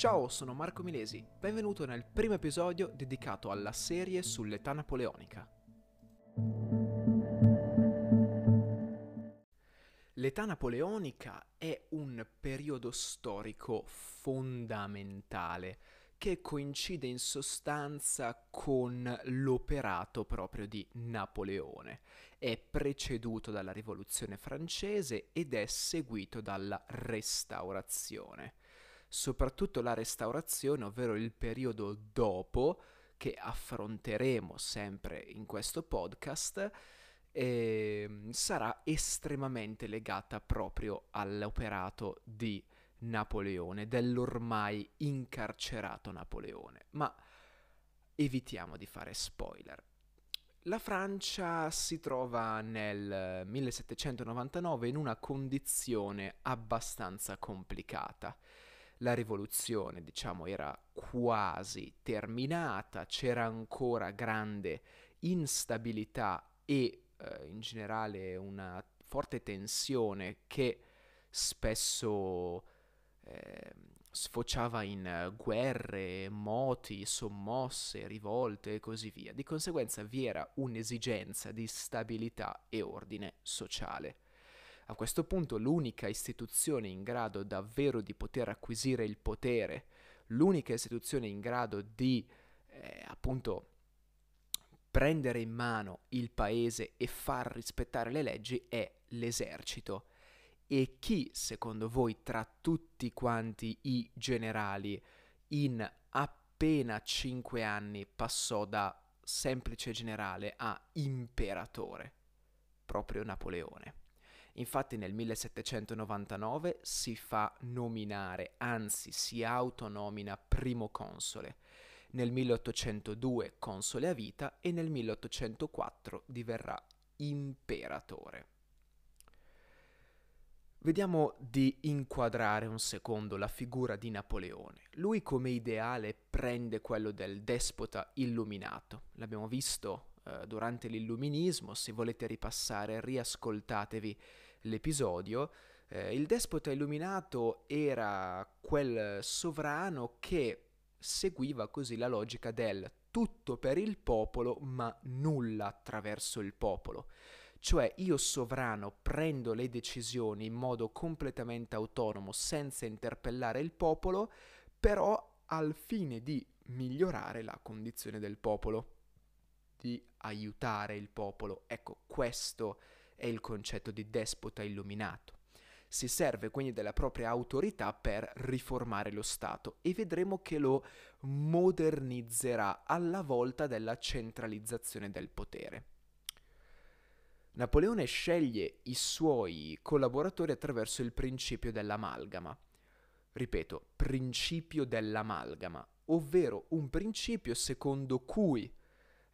Ciao, sono Marco Milesi, benvenuto nel primo episodio dedicato alla serie sull'età napoleonica. L'età napoleonica è un periodo storico fondamentale che coincide in sostanza con l'operato proprio di Napoleone. È preceduto dalla rivoluzione francese ed è seguito dalla restaurazione soprattutto la restaurazione, ovvero il periodo dopo, che affronteremo sempre in questo podcast, eh, sarà estremamente legata proprio all'operato di Napoleone, dell'ormai incarcerato Napoleone. Ma evitiamo di fare spoiler. La Francia si trova nel 1799 in una condizione abbastanza complicata la rivoluzione, diciamo, era quasi terminata, c'era ancora grande instabilità e eh, in generale una forte tensione che spesso eh, sfociava in guerre, moti, sommosse, rivolte e così via. Di conseguenza vi era un'esigenza di stabilità e ordine sociale. A questo punto l'unica istituzione in grado davvero di poter acquisire il potere, l'unica istituzione in grado di eh, appunto prendere in mano il paese e far rispettare le leggi è l'esercito. E chi, secondo voi, tra tutti quanti i generali, in appena cinque anni passò da semplice generale a imperatore? Proprio Napoleone. Infatti nel 1799 si fa nominare, anzi si autonomina primo console, nel 1802 console a vita e nel 1804 diverrà imperatore. Vediamo di inquadrare un secondo la figura di Napoleone. Lui come ideale prende quello del despota illuminato. L'abbiamo visto eh, durante l'illuminismo, se volete ripassare riascoltatevi l'episodio. Eh, il despota illuminato era quel sovrano che seguiva così la logica del tutto per il popolo ma nulla attraverso il popolo. Cioè io sovrano prendo le decisioni in modo completamente autonomo senza interpellare il popolo, però al fine di migliorare la condizione del popolo di aiutare il popolo. Ecco, questo è il concetto di despota illuminato. Si serve quindi della propria autorità per riformare lo Stato e vedremo che lo modernizzerà alla volta della centralizzazione del potere. Napoleone sceglie i suoi collaboratori attraverso il principio dell'amalgama. Ripeto, principio dell'amalgama, ovvero un principio secondo cui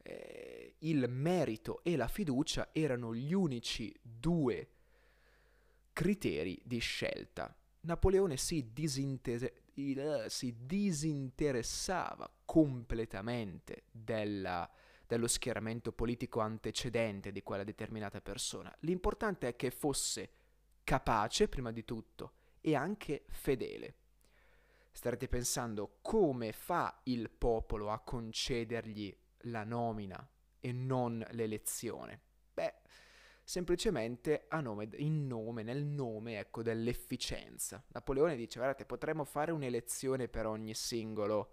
eh, il merito e la fiducia erano gli unici due criteri di scelta. Napoleone si, disinter- si disinteressava completamente della, dello schieramento politico antecedente di quella determinata persona. L'importante è che fosse capace, prima di tutto, e anche fedele. Starete pensando come fa il popolo a concedergli la nomina e non l'elezione? Beh, semplicemente a nome, in nome, nel nome ecco, dell'efficienza. Napoleone dice, guardate, potremmo fare un'elezione per ogni singolo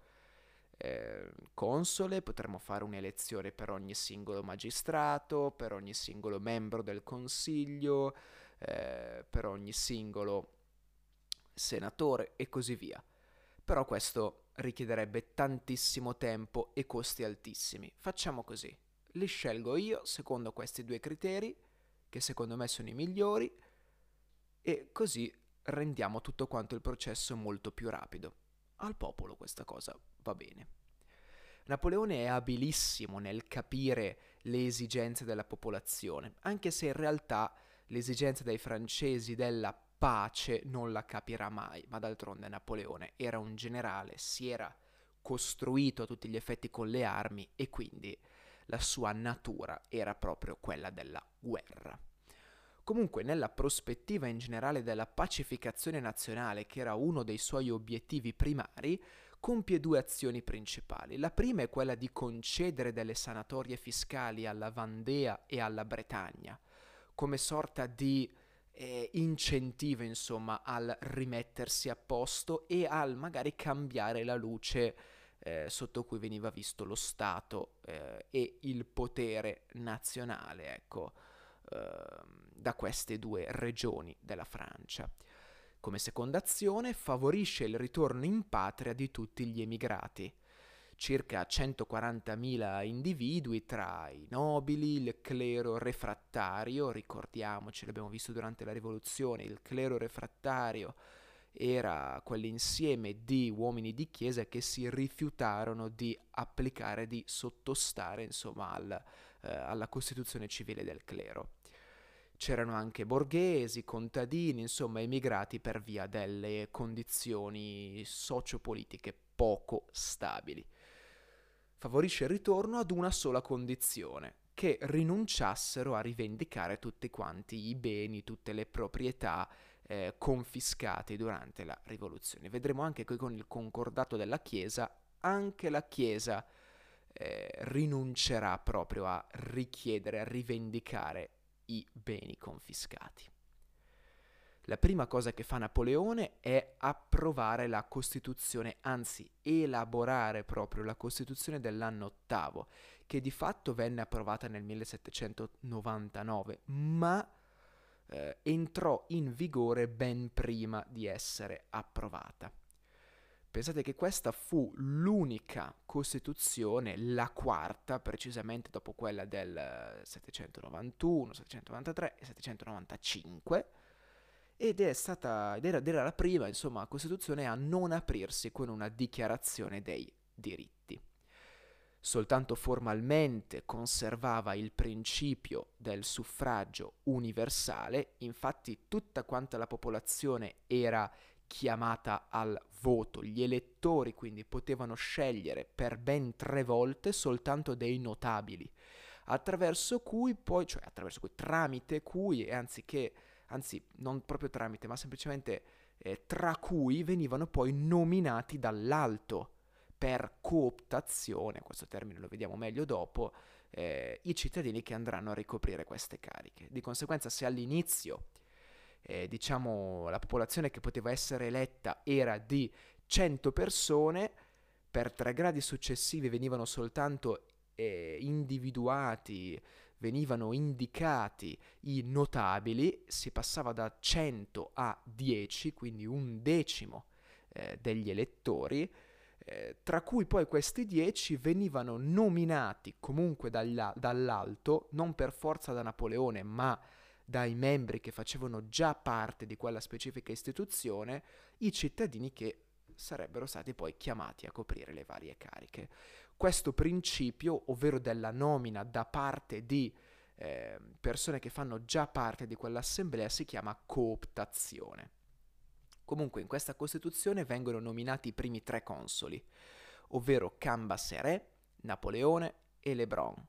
eh, console, potremmo fare un'elezione per ogni singolo magistrato, per ogni singolo membro del consiglio, eh, per ogni singolo senatore e così via. Però questo richiederebbe tantissimo tempo e costi altissimi. Facciamo così. Li scelgo io secondo questi due criteri, che secondo me sono i migliori, e così rendiamo tutto quanto il processo molto più rapido. Al popolo questa cosa va bene. Napoleone è abilissimo nel capire le esigenze della popolazione, anche se in realtà le esigenze dei francesi della pace non la capirà mai, ma d'altronde Napoleone era un generale, si era costruito a tutti gli effetti con le armi e quindi la sua natura era proprio quella della guerra. Comunque, nella prospettiva in generale della pacificazione nazionale, che era uno dei suoi obiettivi primari, compie due azioni principali. La prima è quella di concedere delle sanatorie fiscali alla Vandea e alla Bretagna, come sorta di eh, incentivo, insomma, al rimettersi a posto e al magari cambiare la luce eh, sotto cui veniva visto lo Stato eh, e il potere nazionale, ecco, ehm, da queste due regioni della Francia. Come seconda azione favorisce il ritorno in patria di tutti gli emigrati, circa 140.000 individui tra i nobili, il clero refrattario, ricordiamoci, l'abbiamo visto durante la rivoluzione, il clero refrattario era quell'insieme di uomini di chiesa che si rifiutarono di applicare, di sottostare insomma al, eh, alla costituzione civile del clero. C'erano anche borghesi, contadini, insomma emigrati per via delle condizioni sociopolitiche poco stabili. Favorisce il ritorno ad una sola condizione, che rinunciassero a rivendicare tutti quanti i beni, tutte le proprietà eh, confiscati durante la rivoluzione. Vedremo anche qui con il concordato della Chiesa, anche la Chiesa eh, rinuncerà proprio a richiedere, a rivendicare i beni confiscati. La prima cosa che fa Napoleone è approvare la Costituzione, anzi elaborare proprio la Costituzione dell'anno ottavo, che di fatto venne approvata nel 1799, ma eh, entrò in vigore ben prima di essere approvata. Pensate che questa fu l'unica Costituzione, la quarta, precisamente dopo quella del 791, 793 e 795, ed, stata, ed era, ed era la prima, insomma, Costituzione a non aprirsi con una dichiarazione dei diritti. Soltanto formalmente conservava il principio del suffragio universale, infatti tutta quanta la popolazione era chiamata al voto, gli elettori quindi potevano scegliere per ben tre volte soltanto dei notabili, attraverso cui poi, cioè attraverso cui, tramite cui, anziché, anzi non proprio tramite, ma semplicemente eh, tra cui venivano poi nominati dall'alto per cooptazione, questo termine lo vediamo meglio dopo, eh, i cittadini che andranno a ricoprire queste cariche. Di conseguenza se all'inizio eh, diciamo la popolazione che poteva essere eletta era di 100 persone, per tre gradi successivi venivano soltanto eh, individuati, venivano indicati i notabili, si passava da 100 a 10, quindi un decimo eh, degli elettori, eh, tra cui poi questi dieci venivano nominati comunque dalla, dall'alto, non per forza da Napoleone, ma dai membri che facevano già parte di quella specifica istituzione, i cittadini che sarebbero stati poi chiamati a coprire le varie cariche. Questo principio, ovvero della nomina da parte di eh, persone che fanno già parte di quell'assemblea, si chiama cooptazione. Comunque in questa Costituzione vengono nominati i primi tre consoli, ovvero Cambacérès, Napoleone e Lebrun,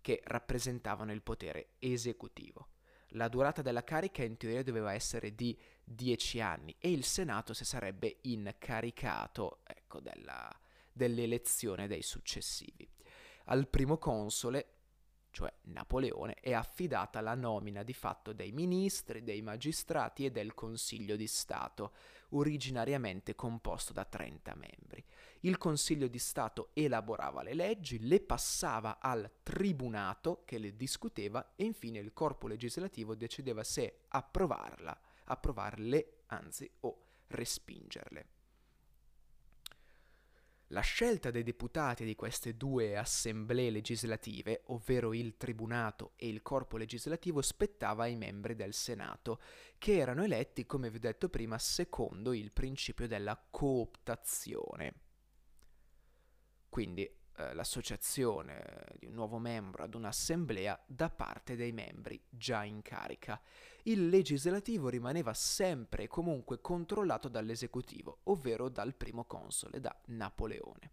che rappresentavano il potere esecutivo. La durata della carica in teoria doveva essere di dieci anni e il Senato si sarebbe incaricato ecco, della, dell'elezione dei successivi. Al primo console cioè Napoleone, è affidata la nomina di fatto dei ministri, dei magistrati e del Consiglio di Stato, originariamente composto da 30 membri. Il Consiglio di Stato elaborava le leggi, le passava al Tribunato che le discuteva e infine il corpo legislativo decideva se approvarla, approvarle, anzi, o respingerle. La scelta dei deputati di queste due assemblee legislative, ovvero il Tribunato e il Corpo legislativo, spettava ai membri del Senato, che erano eletti, come vi ho detto prima, secondo il principio della cooptazione. Quindi eh, l'associazione di un nuovo membro ad un'assemblea da parte dei membri già in carica. Il legislativo rimaneva sempre e comunque controllato dall'esecutivo, ovvero dal primo console, da Napoleone.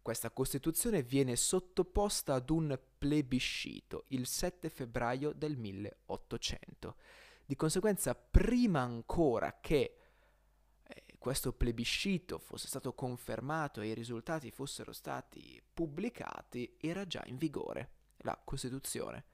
Questa Costituzione viene sottoposta ad un plebiscito il 7 febbraio del 1800. Di conseguenza, prima ancora che questo plebiscito fosse stato confermato e i risultati fossero stati pubblicati, era già in vigore la Costituzione.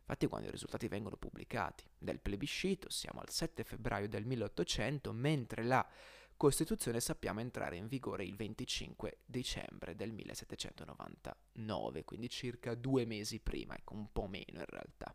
Infatti quando i risultati vengono pubblicati del plebiscito siamo al 7 febbraio del 1800, mentre la Costituzione sappiamo entrare in vigore il 25 dicembre del 1799, quindi circa due mesi prima, ecco un po' meno in realtà.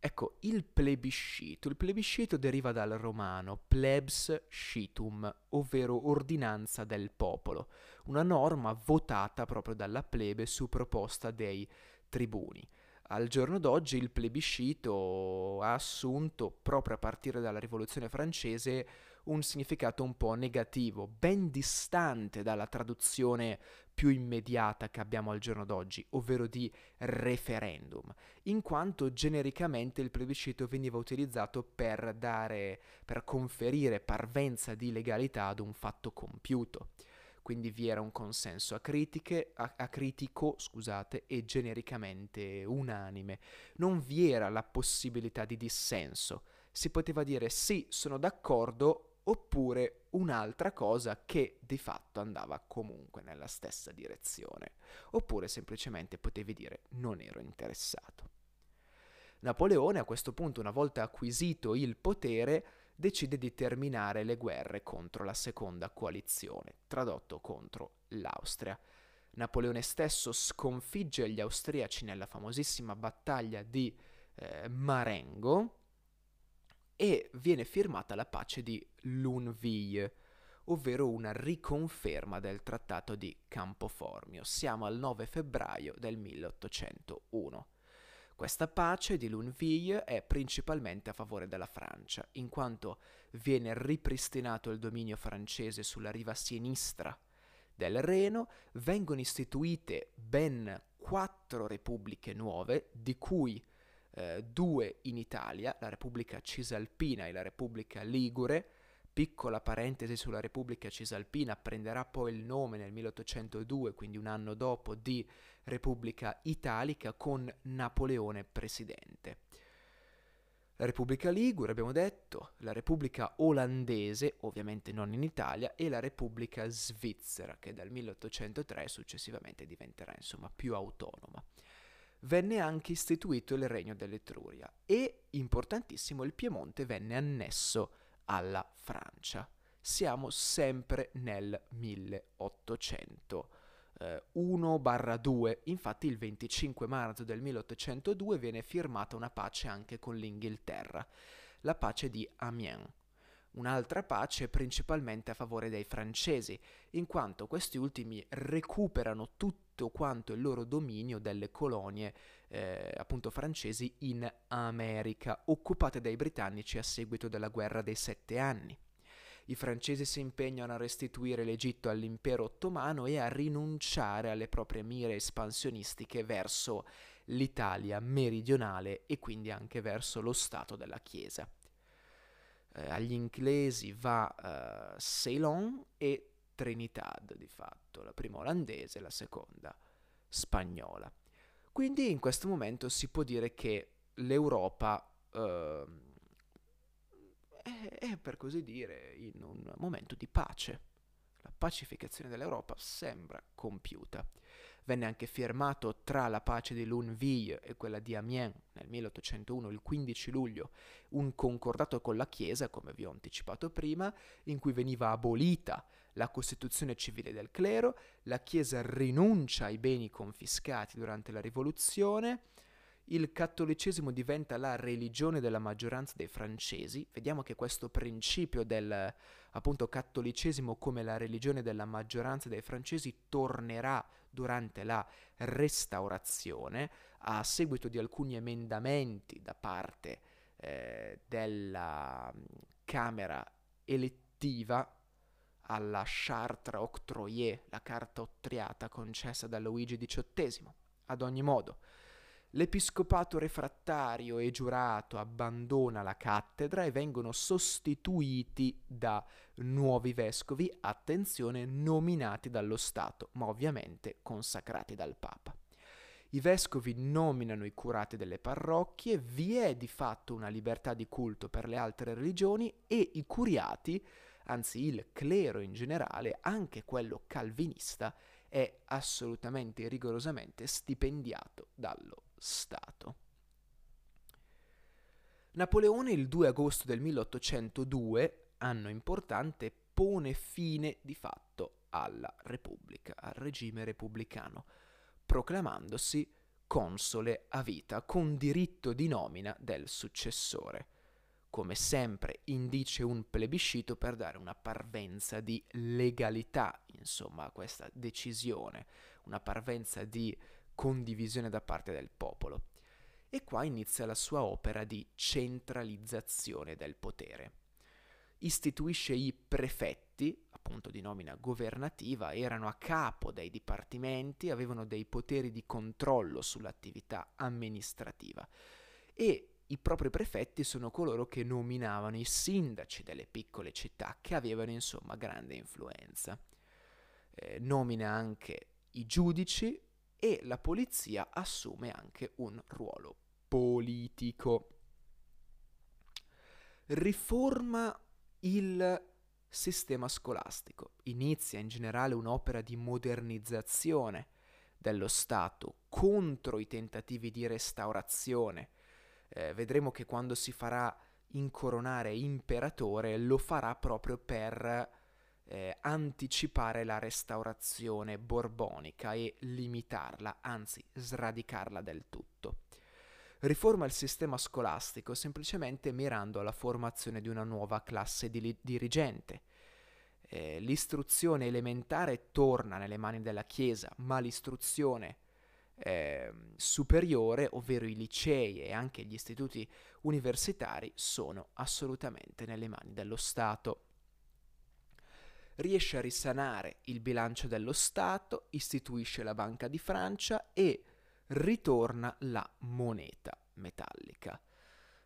Ecco, il plebiscito. Il plebiscito deriva dal romano plebs scitum, ovvero ordinanza del popolo, una norma votata proprio dalla plebe su proposta dei tribuni. Al giorno d'oggi il plebiscito ha assunto, proprio a partire dalla Rivoluzione francese, un significato un po' negativo, ben distante dalla traduzione più immediata che abbiamo al giorno d'oggi, ovvero di referendum, in quanto genericamente il plebiscito veniva utilizzato per dare, per conferire parvenza di legalità ad un fatto compiuto quindi vi era un consenso acritiche, a, acritico scusate, e genericamente unanime. Non vi era la possibilità di dissenso. Si poteva dire sì, sono d'accordo, oppure un'altra cosa che di fatto andava comunque nella stessa direzione. Oppure semplicemente potevi dire non ero interessato. Napoleone a questo punto, una volta acquisito il potere, decide di terminare le guerre contro la seconda coalizione, tradotto contro l'Austria. Napoleone stesso sconfigge gli austriaci nella famosissima battaglia di eh, Marengo e viene firmata la pace di Luneville, ovvero una riconferma del trattato di Campoformio. Siamo al 9 febbraio del 1801. Questa pace di Luneville è principalmente a favore della Francia, in quanto viene ripristinato il dominio francese sulla riva sinistra del Reno, vengono istituite ben quattro repubbliche nuove, di cui eh, due in Italia, la Repubblica Cisalpina e la Repubblica Ligure, Piccola parentesi sulla Repubblica Cisalpina, prenderà poi il nome nel 1802, quindi un anno dopo, di Repubblica Italica con Napoleone presidente. La Repubblica Ligure, abbiamo detto, la Repubblica Olandese, ovviamente non in Italia, e la Repubblica Svizzera, che dal 1803 successivamente diventerà insomma più autonoma. Venne anche istituito il Regno dell'Etruria e, importantissimo, il Piemonte venne annesso alla Francia. Siamo sempre nel 1800. 1-2. Eh, Infatti il 25 marzo del 1802 viene firmata una pace anche con l'Inghilterra, la pace di Amiens. Un'altra pace principalmente a favore dei francesi, in quanto questi ultimi recuperano tutto quanto il loro dominio delle colonie eh, appunto francesi in America, occupate dai britannici a seguito della guerra dei sette anni. I francesi si impegnano a restituire l'Egitto all'impero ottomano e a rinunciare alle proprie mire espansionistiche verso l'Italia meridionale e quindi anche verso lo Stato della Chiesa. Eh, agli inglesi va uh, Ceylon e Trinidad di fatto, la prima olandese, la seconda spagnola. Quindi in questo momento si può dire che l'Europa uh, è, è, per così dire, in un momento di pace. La pacificazione dell'Europa sembra compiuta. Venne anche firmato tra la pace di Luneville e quella di Amiens nel 1801, il 15 luglio, un concordato con la Chiesa, come vi ho anticipato prima, in cui veniva abolita la Costituzione civile del clero, la Chiesa rinuncia ai beni confiscati durante la Rivoluzione, il cattolicesimo diventa la religione della maggioranza dei francesi. Vediamo che questo principio del appunto cattolicesimo come la religione della maggioranza dei francesi tornerà durante la restaurazione a seguito di alcuni emendamenti da parte eh, della mm, Camera elettiva alla Chartre octroyée, la carta ottriata concessa da Luigi XVIII. Ad ogni modo, L'episcopato refrattario e giurato abbandona la cattedra e vengono sostituiti da nuovi vescovi, attenzione, nominati dallo Stato, ma ovviamente consacrati dal Papa. I vescovi nominano i curati delle parrocchie, vi è di fatto una libertà di culto per le altre religioni e i curiati, anzi il clero in generale, anche quello calvinista, è assolutamente e rigorosamente stipendiato dallo Stato. Napoleone il 2 agosto del 1802, anno importante, pone fine di fatto alla Repubblica, al regime repubblicano, proclamandosi console a vita con diritto di nomina del successore. Come sempre indice un plebiscito per dare una parvenza di legalità, insomma, a questa decisione, una parvenza di condivisione da parte del popolo. E qua inizia la sua opera di centralizzazione del potere. Istituisce i prefetti, appunto di nomina governativa, erano a capo dei dipartimenti, avevano dei poteri di controllo sull'attività amministrativa e i propri prefetti sono coloro che nominavano i sindaci delle piccole città che avevano insomma grande influenza. Eh, nomina anche i giudici e la polizia assume anche un ruolo politico. Riforma il sistema scolastico, inizia in generale un'opera di modernizzazione dello Stato contro i tentativi di restaurazione. Eh, vedremo che quando si farà incoronare imperatore lo farà proprio per eh, anticipare la restaurazione borbonica e limitarla, anzi sradicarla del tutto. Riforma il sistema scolastico semplicemente mirando alla formazione di una nuova classe di li- dirigente. Eh, l'istruzione elementare torna nelle mani della Chiesa, ma l'istruzione eh, superiore, ovvero i licei e anche gli istituti universitari, sono assolutamente nelle mani dello Stato riesce a risanare il bilancio dello Stato, istituisce la Banca di Francia e ritorna la moneta metallica.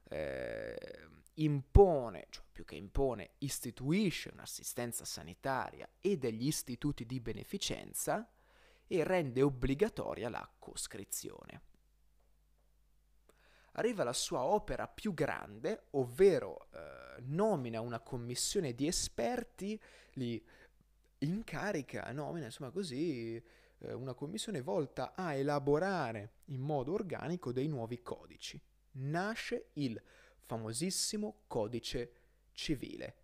Eh, impone, cioè più che impone, istituisce un'assistenza sanitaria e degli istituti di beneficenza e rende obbligatoria la coscrizione. Arriva la sua opera più grande, ovvero eh, nomina una commissione di esperti li incarica, nomina insomma così eh, una commissione volta a elaborare in modo organico dei nuovi codici. Nasce il famosissimo codice civile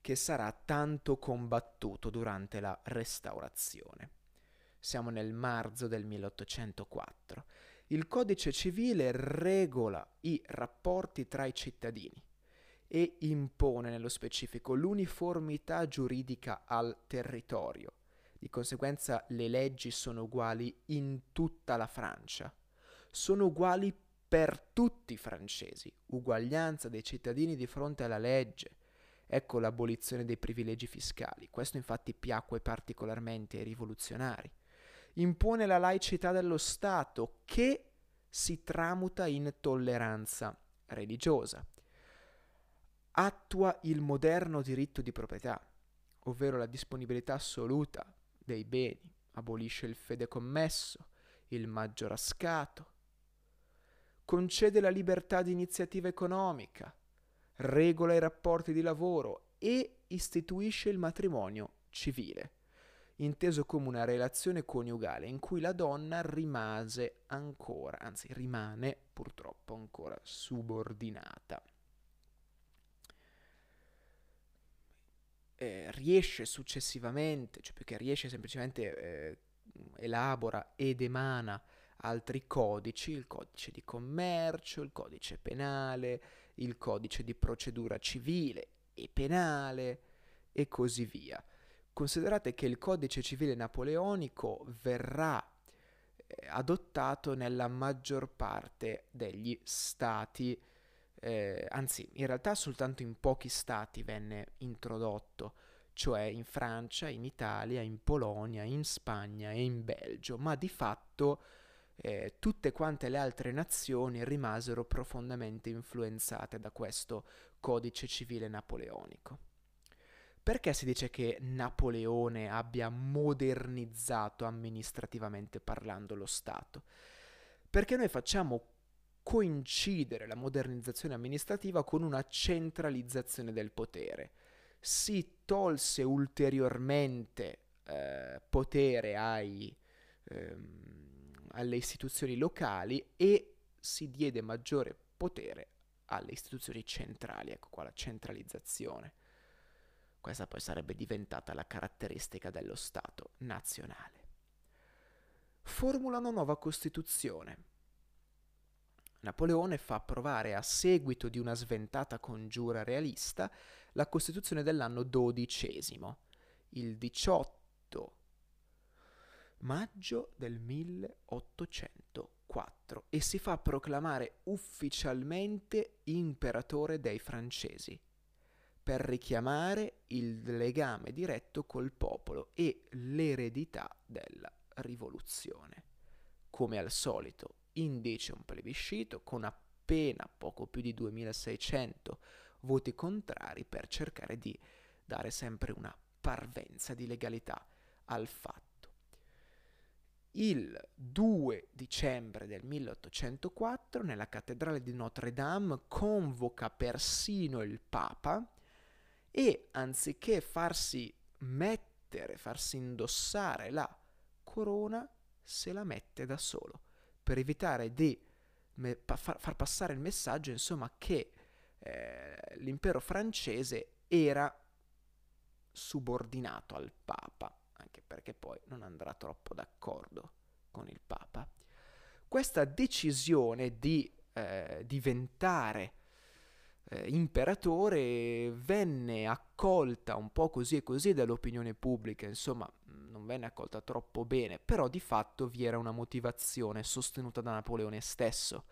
che sarà tanto combattuto durante la restaurazione. Siamo nel marzo del 1804. Il codice civile regola i rapporti tra i cittadini e impone nello specifico l'uniformità giuridica al territorio. Di conseguenza le leggi sono uguali in tutta la Francia. Sono uguali per tutti i francesi, uguaglianza dei cittadini di fronte alla legge. Ecco l'abolizione dei privilegi fiscali. Questo infatti piacque particolarmente ai rivoluzionari. Impone la laicità dello Stato che si tramuta in tolleranza religiosa. Attua il moderno diritto di proprietà, ovvero la disponibilità assoluta dei beni, abolisce il fedecommesso, il maggiorascato, concede la libertà di iniziativa economica, regola i rapporti di lavoro e istituisce il matrimonio civile, inteso come una relazione coniugale in cui la donna rimase ancora, anzi rimane purtroppo ancora subordinata. eh, riesce successivamente, cioè più che riesce semplicemente eh, elabora ed emana altri codici, il codice di commercio, il codice penale, il codice di procedura civile e penale e così via. Considerate che il codice civile napoleonico verrà eh, adottato nella maggior parte degli stati eh, anzi in realtà soltanto in pochi stati venne introdotto, cioè in Francia, in Italia, in Polonia, in Spagna e in Belgio, ma di fatto eh, tutte quante le altre nazioni rimasero profondamente influenzate da questo codice civile napoleonico. Perché si dice che Napoleone abbia modernizzato amministrativamente parlando lo Stato? Perché noi facciamo coincidere la modernizzazione amministrativa con una centralizzazione del potere. Si tolse ulteriormente eh, potere ai, ehm, alle istituzioni locali e si diede maggiore potere alle istituzioni centrali, ecco qua la centralizzazione. Questa poi sarebbe diventata la caratteristica dello Stato nazionale. Formula una nuova Costituzione, Napoleone fa approvare a seguito di una sventata congiura realista la Costituzione dell'anno XII, il 18 maggio del 1804 e si fa proclamare ufficialmente imperatore dei francesi per richiamare il legame diretto col popolo e l'eredità della rivoluzione. Come al solito, indice un plebiscito con appena poco più di 2600 voti contrari per cercare di dare sempre una parvenza di legalità al fatto. Il 2 dicembre del 1804 nella cattedrale di Notre Dame convoca persino il Papa e anziché farsi mettere, farsi indossare la corona, se la mette da solo per evitare di me, pa, far, passare il messaggio, insomma, che eh, l'impero francese era subordinato al Papa, anche perché poi non andrà troppo d'accordo con il Papa. Questa decisione di eh, diventare eh, imperatore venne accolta un po' così e così dall'opinione pubblica, insomma non venne accolta troppo bene, però di fatto vi era una motivazione sostenuta da Napoleone stesso,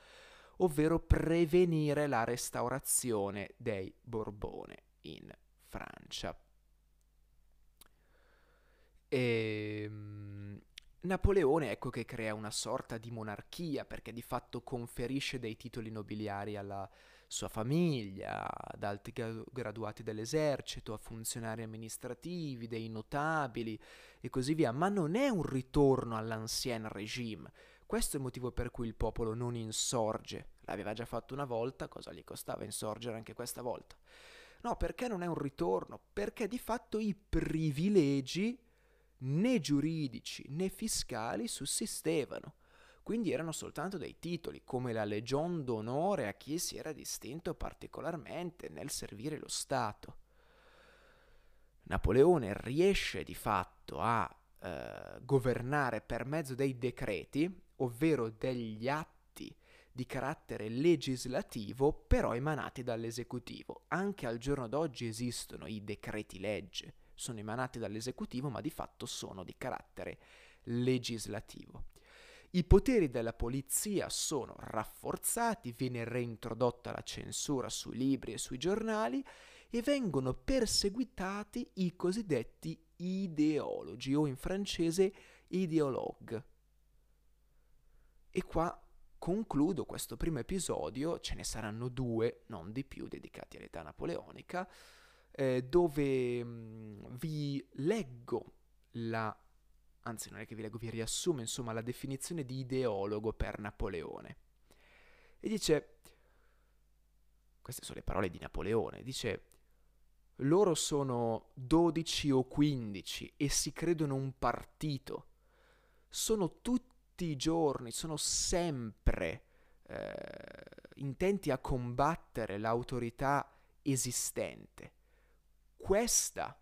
ovvero prevenire la restaurazione dei Borbone in Francia. E, ehm, Napoleone ecco che crea una sorta di monarchia perché di fatto conferisce dei titoli nobiliari alla sua famiglia, ad alti graduati dell'esercito, a funzionari amministrativi, dei notabili e così via, ma non è un ritorno all'ancien regime. Questo è il motivo per cui il popolo non insorge. L'aveva già fatto una volta, cosa gli costava insorgere anche questa volta? No, perché non è un ritorno? Perché di fatto i privilegi né giuridici né fiscali sussistevano. Quindi erano soltanto dei titoli, come la Legion d'onore a chi si era distinto particolarmente nel servire lo Stato. Napoleone riesce di fatto a eh, governare per mezzo dei decreti, ovvero degli atti di carattere legislativo, però emanati dall'esecutivo. Anche al giorno d'oggi esistono i decreti legge sono emanati dall'esecutivo ma di fatto sono di carattere legislativo. I poteri della polizia sono rafforzati, viene reintrodotta la censura sui libri e sui giornali e vengono perseguitati i cosiddetti ideologi o in francese ideologue. E qua concludo questo primo episodio, ce ne saranno due, non di più, dedicati all'età napoleonica eh, dove mh, vi leggo la, anzi non è che vi leggo, vi riassumo insomma la definizione di ideologo per Napoleone. E dice, queste sono le parole di Napoleone, dice, loro sono 12 o 15 e si credono un partito, sono tutti i giorni, sono sempre eh, intenti a combattere l'autorità esistente. Questa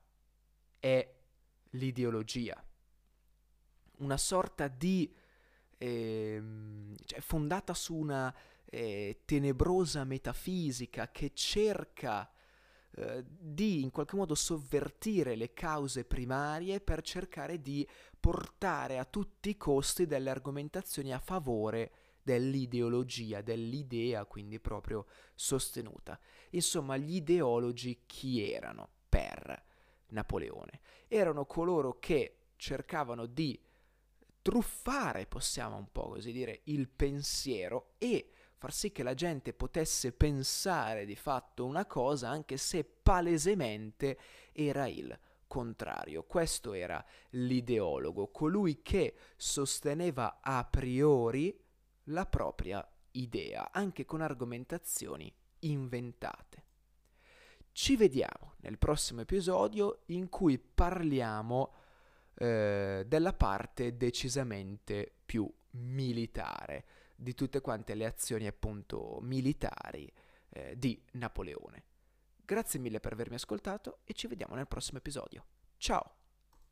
è l'ideologia, una sorta di... Eh, cioè fondata su una eh, tenebrosa metafisica che cerca eh, di in qualche modo sovvertire le cause primarie per cercare di portare a tutti i costi delle argomentazioni a favore dell'ideologia, dell'idea quindi proprio sostenuta. Insomma, gli ideologi chi erano? Per Napoleone. Erano coloro che cercavano di truffare, possiamo un po' così dire, il pensiero e far sì che la gente potesse pensare di fatto una cosa anche se palesemente era il contrario. Questo era l'ideologo, colui che sosteneva a priori la propria idea, anche con argomentazioni inventate. Ci vediamo nel prossimo episodio in cui parliamo eh, della parte decisamente più militare di tutte quante le azioni appunto militari eh, di Napoleone. Grazie mille per avermi ascoltato e ci vediamo nel prossimo episodio. Ciao!